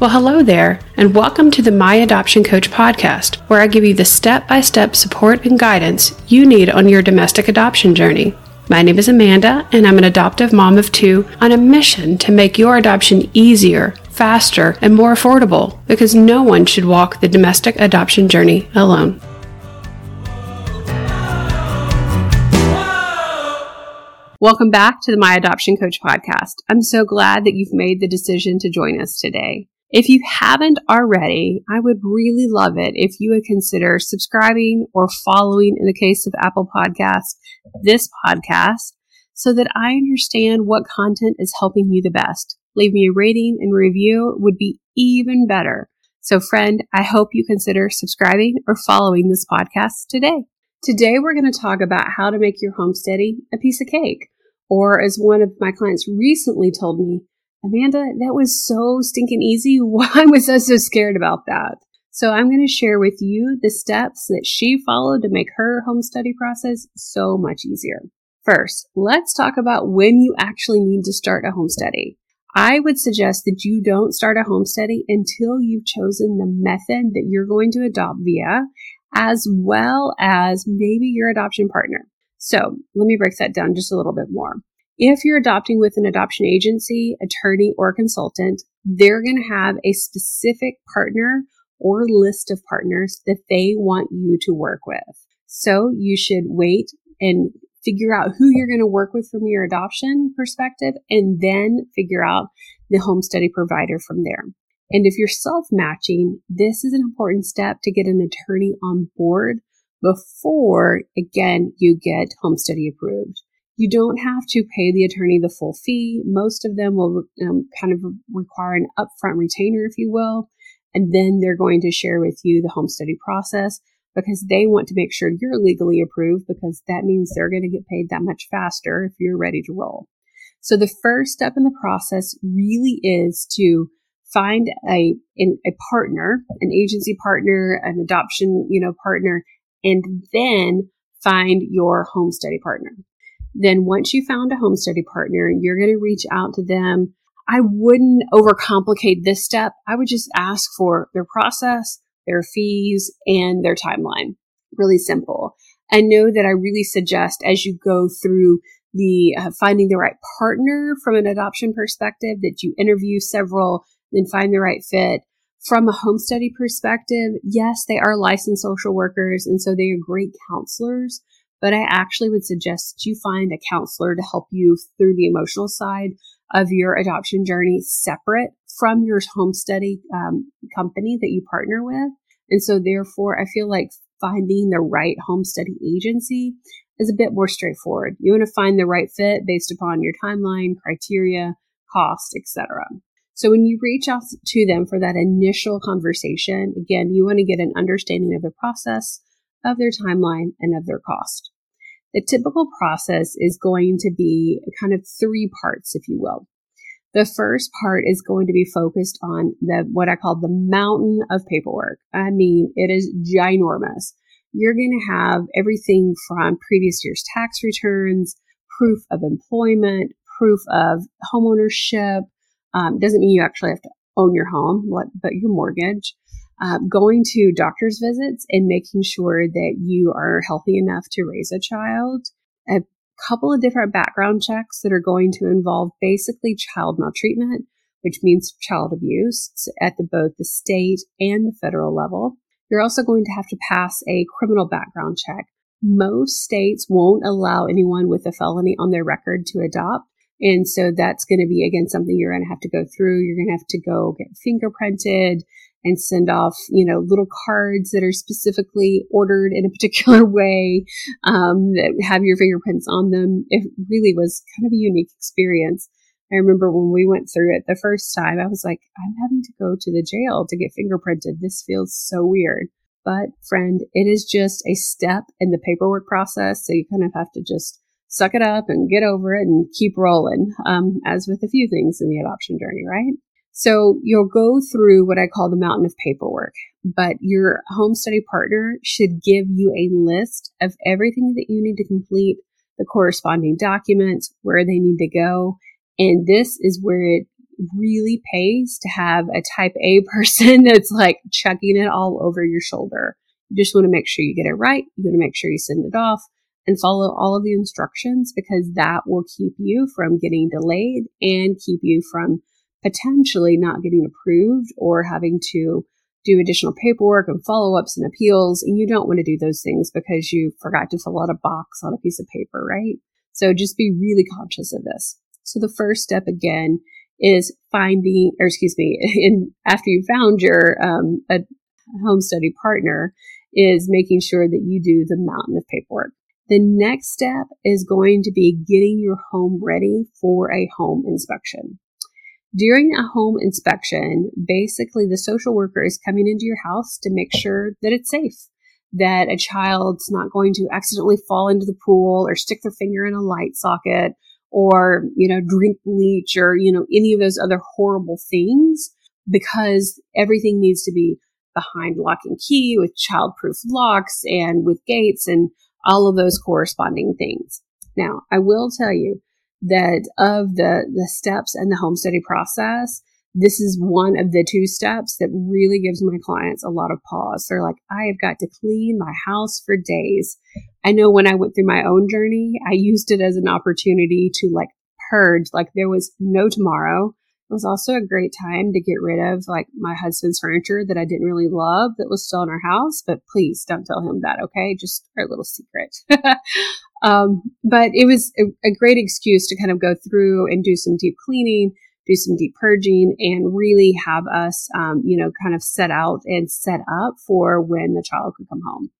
Well, hello there, and welcome to the My Adoption Coach podcast, where I give you the step by step support and guidance you need on your domestic adoption journey. My name is Amanda, and I'm an adoptive mom of two on a mission to make your adoption easier, faster, and more affordable because no one should walk the domestic adoption journey alone. Welcome back to the My Adoption Coach podcast. I'm so glad that you've made the decision to join us today. If you haven't already, I would really love it if you would consider subscribing or following, in the case of Apple Podcast, this podcast, so that I understand what content is helping you the best. Leave me a rating and review would be even better. So, friend, I hope you consider subscribing or following this podcast today. Today, we're going to talk about how to make your home study a piece of cake. Or, as one of my clients recently told me, Amanda, that was so stinking easy. Why was I so scared about that? So I'm going to share with you the steps that she followed to make her home study process so much easier. First, let's talk about when you actually need to start a home study. I would suggest that you don't start a home study until you've chosen the method that you're going to adopt via, as well as maybe your adoption partner. So let me break that down just a little bit more. If you're adopting with an adoption agency, attorney, or consultant, they're going to have a specific partner or list of partners that they want you to work with. So you should wait and figure out who you're going to work with from your adoption perspective and then figure out the home study provider from there. And if you're self matching, this is an important step to get an attorney on board before, again, you get home study approved. You don't have to pay the attorney the full fee. Most of them will um, kind of require an upfront retainer, if you will, and then they're going to share with you the home study process because they want to make sure you're legally approved because that means they're going to get paid that much faster if you're ready to roll. So the first step in the process really is to find a a partner, an agency partner, an adoption, you know, partner, and then find your home study partner. Then once you found a home study partner, you're going to reach out to them. I wouldn't overcomplicate this step. I would just ask for their process, their fees, and their timeline. Really simple. And know that I really suggest as you go through the uh, finding the right partner from an adoption perspective that you interview several, and find the right fit. From a home study perspective, yes, they are licensed social workers and so they are great counselors, but I actually would suggest you find a counselor to help you through the emotional side of your adoption journey separate from your home study um, company that you partner with. And so, therefore, I feel like finding the right home study agency is a bit more straightforward. You want to find the right fit based upon your timeline, criteria, cost, etc. So when you reach out to them for that initial conversation, again, you want to get an understanding of the process, of their timeline and of their cost. The typical process is going to be kind of three parts, if you will. The first part is going to be focused on the what I call the mountain of paperwork. I mean, it is ginormous. You're going to have everything from previous year's tax returns, proof of employment, proof of homeownership. Um, doesn't mean you actually have to own your home, but your mortgage uh, going to doctor's visits and making sure that you are healthy enough to raise a child, a couple of different background checks that are going to involve basically child maltreatment, which means child abuse at the, both the state and the federal level. You're also going to have to pass a criminal background check. Most states won't allow anyone with a felony on their record to adopt. And so that's going to be, again, something you're going to have to go through. You're going to have to go get fingerprinted and send off, you know, little cards that are specifically ordered in a particular way um, that have your fingerprints on them. It really was kind of a unique experience. I remember when we went through it the first time, I was like, I'm having to go to the jail to get fingerprinted. This feels so weird. But, friend, it is just a step in the paperwork process. So you kind of have to just suck it up and get over it and keep rolling, um, as with a few things in the adoption journey, right? So you'll go through what I call the mountain of paperwork, but your home study partner should give you a list of everything that you need to complete, the corresponding documents, where they need to go. And this is where it really pays to have a type A person that's like chucking it all over your shoulder. You just want to make sure you get it right. You want to make sure you send it off and follow all of the instructions because that will keep you from getting delayed and keep you from potentially not getting approved or having to do additional paperwork and follow ups and appeals. And you don't want to do those things because you forgot to fill out a box on a piece of paper, right? So just be really conscious of this. So the first step again is finding, or excuse me, in after you found your um, a home study partner, is making sure that you do the mountain of paperwork. The next step is going to be getting your home ready for a home inspection. During a home inspection, basically the social worker is coming into your house to make sure that it's safe, that a child's not going to accidentally fall into the pool or stick their finger in a light socket or, you know, drink bleach or, you know, any of those other horrible things because everything needs to be behind lock and key with childproof locks and with gates and all of those corresponding things. Now, I will tell you that of the, the steps and the home study process, this is one of the two steps that really gives my clients a lot of pause. They're like, I have got to clean my house for days. I know when I went through my own journey, I used it as an opportunity to like purge, like there was no tomorrow. It was also a great time to get rid of like my husband's furniture that I didn't really love that was still in our house, but please don't tell him that, okay? Just our little secret. um, but it was a, a great excuse to kind of go through and do some deep cleaning, do some deep purging, and really have us, um, you know, kind of set out and set up for when the child could come home.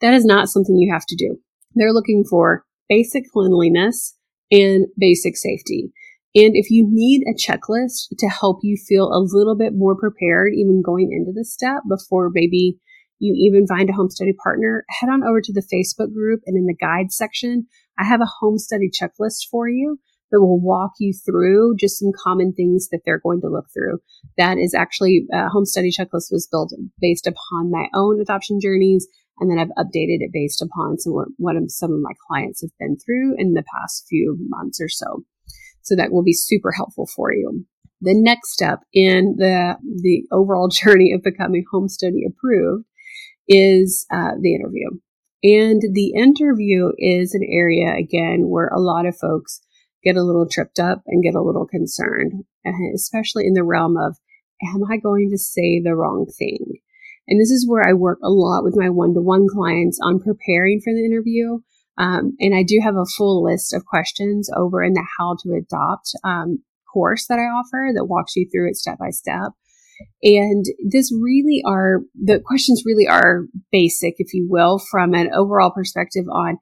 That is not something you have to do. They're looking for basic cleanliness and basic safety. And if you need a checklist to help you feel a little bit more prepared, even going into this step before maybe you even find a home study partner, head on over to the Facebook group and in the guide section, I have a home study checklist for you that will walk you through just some common things that they're going to look through. That is actually a home study checklist was built based upon my own adoption journeys. And then I've updated it based upon some, what, what some of my clients have been through in the past few months or so. So that will be super helpful for you. The next step in the, the overall journey of becoming home study approved is uh, the interview. And the interview is an area, again, where a lot of folks get a little tripped up and get a little concerned, especially in the realm of, am I going to say the wrong thing? And this is where I work a lot with my one to one clients on preparing for the interview um, and I do have a full list of questions over in the how to adopt um, course that I offer that walks you through it step by step. And this really are, the questions really are basic, if you will, from an overall perspective on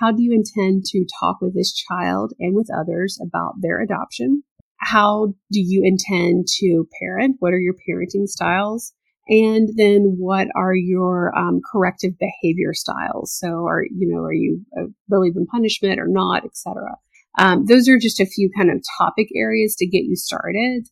how do you intend to talk with this child and with others about their adoption? How do you intend to parent? What are your parenting styles? And then what are your um, corrective behavior styles? So are you know are you uh, believe in punishment or not etc um, those are just a few kind of topic areas to get you started.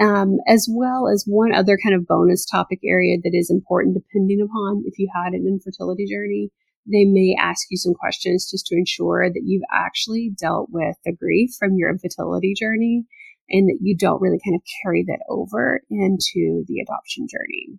Um, as well as one other kind of bonus topic area that is important depending upon if you had an infertility journey they may ask you some questions just to ensure that you've actually dealt with the grief from your infertility journey and that you don't really kind of carry that over into the adoption journey.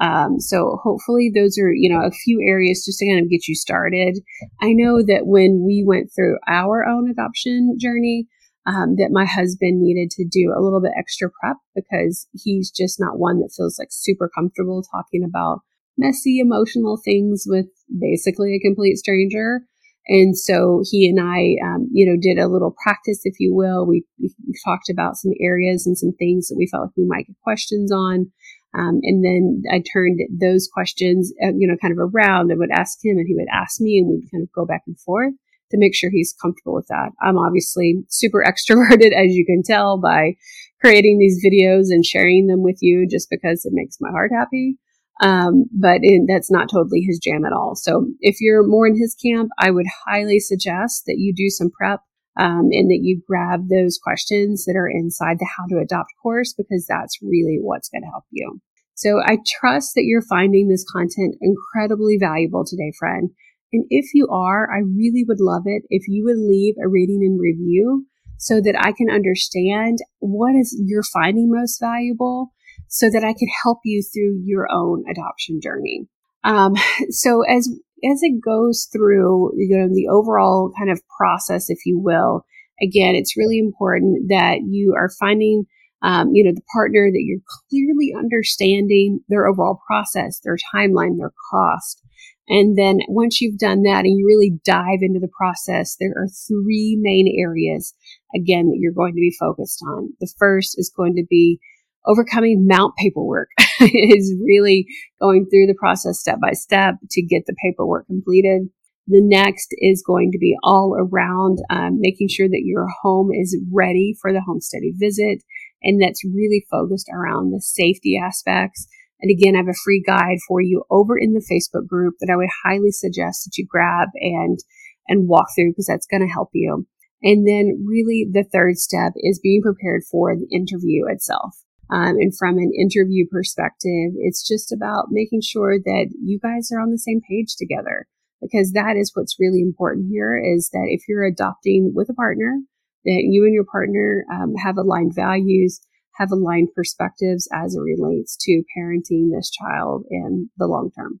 Um, so hopefully those are, you know, a few areas just to kind of get you started. I know that when we went through our own adoption journey, um, that my husband needed to do a little bit extra prep because he's just not one that feels like super comfortable talking about messy emotional things with basically a complete stranger. And so he and I, um, you know, did a little practice, if you will. We, we, talked about some areas and some things that we felt like we might get questions on. Um, and then I turned those questions, uh, you know, kind of around and would ask him and he would ask me and we would kind of go back and forth to make sure he's comfortable with that. I'm obviously super extroverted, as you can tell by creating these videos and sharing them with you just because it makes my heart happy. Um, but that's not totally his jam at all. So if you're more in his camp, I would highly suggest that you do some prep um, and that you grab those questions that are inside the How to Adopt course because that's really what's going to help you. So I trust that you're finding this content incredibly valuable today, friend. And if you are, I really would love it if you would leave a rating and review so that I can understand what is you're finding most valuable so that I could help you through your own adoption journey. Um, so as as it goes through, you know, the overall kind of process, if you will, again, it's really important that you are finding, um, you know, the partner that you're clearly understanding their overall process, their timeline, their cost. And then once you've done that and you really dive into the process, there are three main areas, again, that you're going to be focused on. The first is going to be overcoming mount paperwork is really going through the process step by step to get the paperwork completed. The next is going to be all around um, making sure that your home is ready for the home study visit. And that's really focused around the safety aspects. And again, I have a free guide for you over in the Facebook group that I would highly suggest that you grab and, and walk through because that's going to help you. And then really the third step is being prepared for the interview itself. Um, and from an interview perspective, it's just about making sure that you guys are on the same page together because that is what's really important here is that if you're adopting with a partner, that you and your partner um, have aligned values, have aligned perspectives as it relates to parenting this child in the long term.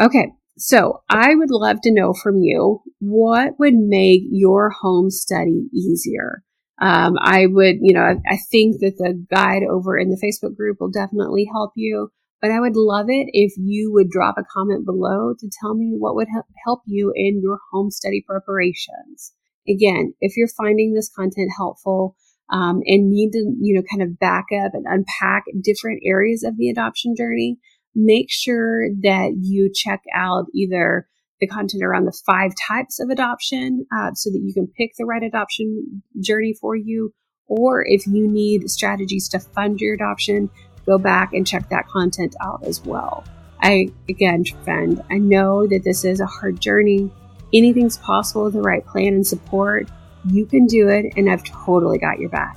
Okay. So I would love to know from you what would make your home study easier? Um, I would, you know, I, I think that the guide over in the Facebook group will definitely help you. But I would love it if you would drop a comment below to tell me what would help you in your home study preparations. Again, if you're finding this content helpful um, and need to, you know, kind of back up and unpack different areas of the adoption journey, make sure that you check out either the content around the five types of adoption uh, so that you can pick the right adoption journey for you. Or if you need strategies to fund your adoption, go back and check that content out as well. I, again, friend, I know that this is a hard journey. Anything's possible with the right plan and support. You can do it, and I've totally got your back.